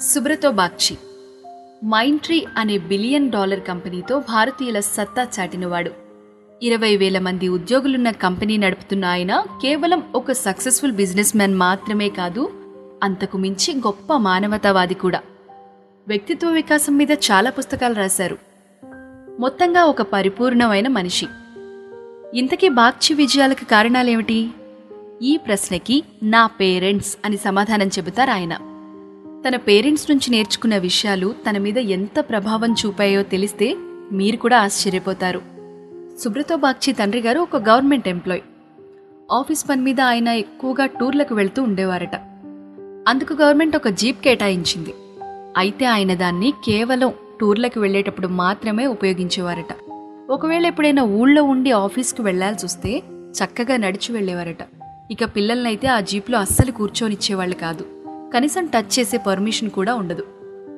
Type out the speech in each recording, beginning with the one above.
Subroto Bagchi mind tree అనే billion dollar కంపెనీతో భారతీయుల సత్తా చాటినవాడు. ఇరవై వేల మంది ఉద్యోగులున్న కంపెనీ నడుపుతున్న ఆయన కేవలం ఒక సక్సెస్ఫుల్ బిజినెస్ మ్యాన్ మాత్రమే కాదు అంతకు మించి గొప్ప మానవతావాది కూడా. వ్యక్తిత్వ వికాసం మీద చాలా పుస్తకాలు రాశారు. మొత్తంగా ఒక పరిపూర్ణమైన మనిషి. ఇంతకీ బాగ్చి విజయాలకు కారణాలేమిటి? ఈ ప్రశ్నకి నా పేరెంట్స్ అని సమాధానం చెబుతారు ఆయన తన పేరెంట్స్ నుంచి నేర్చుకున్న విషయాలు తన మీద ఎంత ప్రభావం చూపాయో తెలిస్తే మీరు కూడా ఆశ్చర్యపోతారు. సుబ్రతో బాగ్చి తండ్రి గారు ఒక గవర్నమెంట్ ఎంప్లాయ్. ఆఫీస్ పని మీద ఆయన ఎక్కువగా టూర్లకు వెళ్తూ ఉండేవారట. అందుకు గవర్నమెంట్ ఒక జీప్ కేటాయించింది. అయితే ఆయన దాన్ని కేవలం టూర్లకు వెళ్ళేటప్పుడు మాత్రమే ఉపయోగించేవారట. ఒకవేళ ఎప్పుడైనా ఊళ్ళో ఉండి ఆఫీస్కి వెళ్ళాల్సి వస్తే చక్కగా నడిచి వెళ్ళేవారట. ఇక పిల్లలనైతే ఆ జీప్లో అస్సలు కూర్చొనిచ్చేవాళ్ళు కాదు. కనీసం టచ్ చేసే పర్మిషన్ కూడా ఉండదు.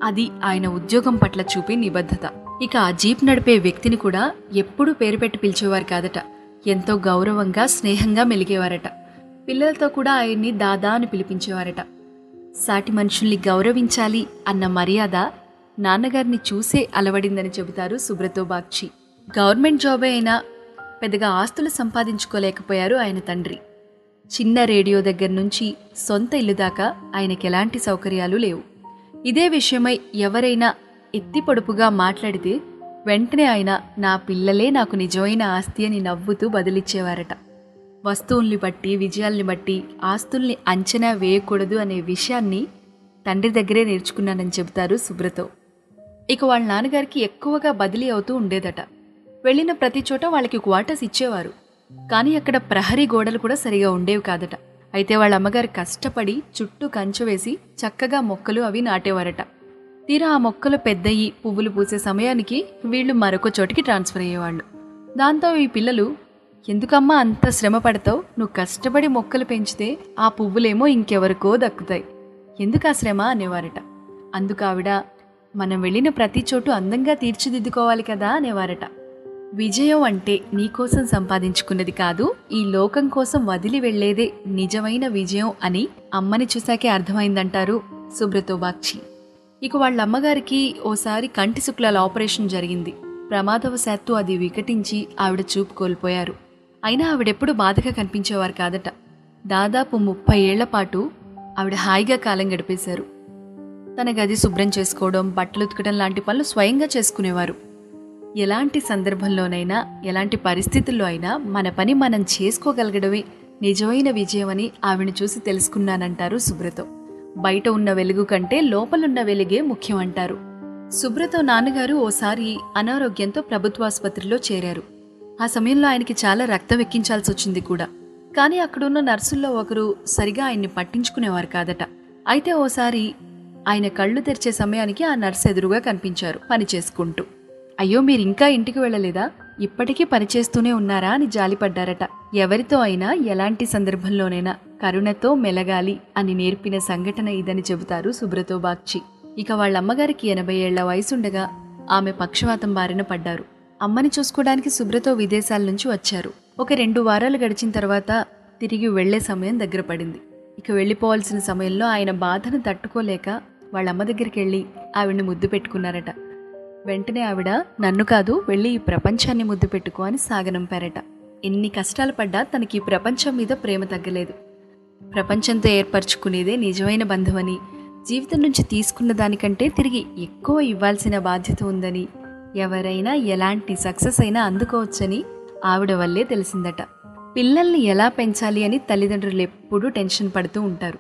అది ఆయన ఉద్యోగం పట్ల చూపే నిబద్ధత. ఇక ఆ జీప్ నడిపే వ్యక్తిని కూడా ఎప్పుడూ పేరు పెట్టి పిలిచేవారు కాదట. ఎంతో గౌరవంగా స్నేహంగా మెలిగేవారట. పిల్లలతో కూడా ఆయన్ని దాదా అని పిలిపించేవారట. సాటి మనుషుల్ని గౌరవించాలి అన్న మర్యాద నాన్నగారిని చూసే అలవడిందని చెబుతారు సుబ్రతో బాగ్చి. గవర్నమెంట్ జాబే అయినా పెద్దగా ఆస్తులు సంపాదించుకోలేకపోయారు ఆయన తండ్రి. చిన్న రేడియో దగ్గర నుంచి సొంత ఇల్లు దాకా ఆయనకి ఎలాంటి సౌకర్యాలు లేవు. ఇదే విషయమై ఎవరైనా ఎత్తి పొడుపుగా మాట్లాడితే వెంటనే ఆయన నా పిల్లలే నాకు నిజమైన ఆస్తి అని నవ్వుతూ బదిలిచ్చేవారట. వస్తువుల్ని బట్టి విజయాల్ని బట్టి ఆస్తుల్ని అంచనా వేయకూడదు అనే విషయాన్ని తండ్రి దగ్గరే నేర్చుకున్నానని చెబుతారు సుబ్రతో ఇక వాళ్ళ నాన్నగారికి ఎక్కువగా బదిలీ అవుతూ ఉండేదట. వెళ్ళిన ప్రతి చోట వాళ్ళకి క్వార్టర్స్ ఇచ్చేవారు. కానీ అక్కడ ప్రహరీ గోడలు కూడా సరిగా ఉండేవి కాదట. అయితే వాళ్ళ అమ్మగారు కష్టపడి చుట్టూ కంచె వేసి చక్కగా మొక్కలు అవి నాటేవారట. తీరా ఆ మొక్కలు పెద్దయి పువ్వులు పూసే సమయానికి వీళ్ళు మరొక చోటికి ట్రాన్స్ఫర్ అయ్యేవాళ్ళు. దాంతో ఈ పిల్లలు ఎందుకమ్మా అంత శ్రమ పడతావు? నువ్వు కష్టపడి మొక్కలు పెంచితే ఆ పువ్వులేమో ఇంకెవరికో దక్కుతాయి. ఎందుకు ఆ శ్రమ? అనేవారట. అందుకు ఆవిడ మనం వెళ్ళిన ప్రతి చోటు అందంగా తీర్చిదిద్దుకోవాలి కదా అనేవారట. విజయం అంటే నీకోసం సంపాదించుకున్నది కాదు ఈ లోకం కోసం వదిలి వెళ్ళేదే నిజమైన విజయం అని అమ్మని చూశాకే అర్థమైందంటారు సుబ్రతో బాక్షి ఇక వాళ్ళ అమ్మగారికి ఓసారి కంటి శుక్లాల ఆపరేషన్ జరిగింది. ప్రమాదవశాత్తు అది వికటించి ఆవిడ చూపు కోల్పోయారు. అయినా ఆవిడెప్పుడు బాధగా కనిపించేవారు కాదట. దాదాపు ముప్పై ఏళ్ళ పాటు ఆవిడ హాయిగా కాలం గడిపేశారు. తన గది శుభ్రం చేసుకోవడం బట్టలు ఉతకడం లాంటి పనులు స్వయంగా చేసుకునేవారు. ఎలాంటి సందర్భంలోనైనా ఎలాంటి పరిస్థితుల్లో అయినా మన పని మనం చేసుకోగలగడమే. నిజమైన విజయం అని ఆవిడ చూసి తెలుసుకున్నానంటారు సుబ్రతో. బయట ఉన్న వెలుగు కంటే లోపలున్న వెలుగే ముఖ్యం అంటారు. సుబ్రతో నాన్నగారు ఓసారి అనారోగ్యంతో ప్రభుత్వాసుపత్రిలో చేరారు. ఆ సమయంలో ఆయనకి చాలా రక్తం ఎక్కించాల్సి వచ్చింది కూడా. కానీ అక్కడున్న నర్సుల్లో ఒకరు సరిగా ఆయన్ని పట్టించుకునేవారు కాదట. అయితే ఓసారి ఆయన కళ్ళు తెరిచే సమయానికి ఆ నర్స్ ఎదురుగా కనిపించారు పని చేసుకుంటూ. అయ్యో మీరు ఇంకా ఇంటికి వెళ్ళలేదా? ఇప్పటికీ పనిచేస్తూనే ఉన్నారా అని జాలిపడ్డారట. ఎవరితో అయినా ఎలాంటి సందర్భంలోనైనా కరుణతో మెలగాలి అని నేర్పిన సంఘటన ఇదని చెబుతారు సుబ్రతో బాగ్చి. ఇక వాళ్ళ అమ్మగారికి ఎనభై ఏళ్ళ వయసుండగా ఆమె పక్షవాతం బారిన పడ్డారు. అమ్మని చూసుకోవడానికి సుబ్రతో విదేశాల నుంచి వచ్చారు. ఒక రెండు వారాలు గడిచిన తర్వాత తిరిగి వెళ్ళే సమయం దగ్గర పడింది. ఇక వెళ్ళిపోవాల్సిన సమయంలో ఆయన బాధను తట్టుకోలేక వాళ్ళ అమ్మ దగ్గరికి వెళ్ళి ఆవిడ్ని ముద్దు పెట్టుకున్నారట. వెంటనే ఆవిడ నన్ను కాదు వెళ్ళి ఈ ప్రపంచాన్ని ముద్దు పెట్టుకో అని సాగనంపారట ఎన్ని కష్టాలు పడ్డా తనకి ఈ ప్రపంచం మీద ప్రేమ తగ్గలేదు. ప్రపంచంతో ఏర్పరచుకునేదే నిజమైన బంధువని జీవితం నుంచి తీసుకున్న దానికంటే తిరిగి ఎక్కువ ఇవ్వాల్సిన బాధ్యత ఉందని ఎవరైనా ఎలాంటి సక్సెస్ అయినా అందుకోవచ్చని ఆవిడ వల్లే తెలిసిందట. పిల్లల్ని ఎలా పెంచాలి అని తల్లిదండ్రులు ఎప్పుడూ టెన్షన్ పడుతూ ఉంటారు.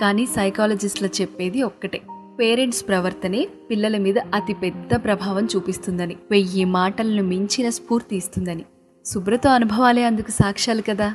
కానీ సైకాలజిస్టులు చెప్పేది ఒక్కటే పేరెంట్స్ ప్రవర్తనే పిల్లల మీద అతి పెద్ద ప్రభావం చూపిస్తుందని. వెయ్యి మాటలను మించిన స్ఫూర్తి ఇస్తుందని. శుభ్రత అనుభవాలే అందుకు సాక్ష్యాలు కదా.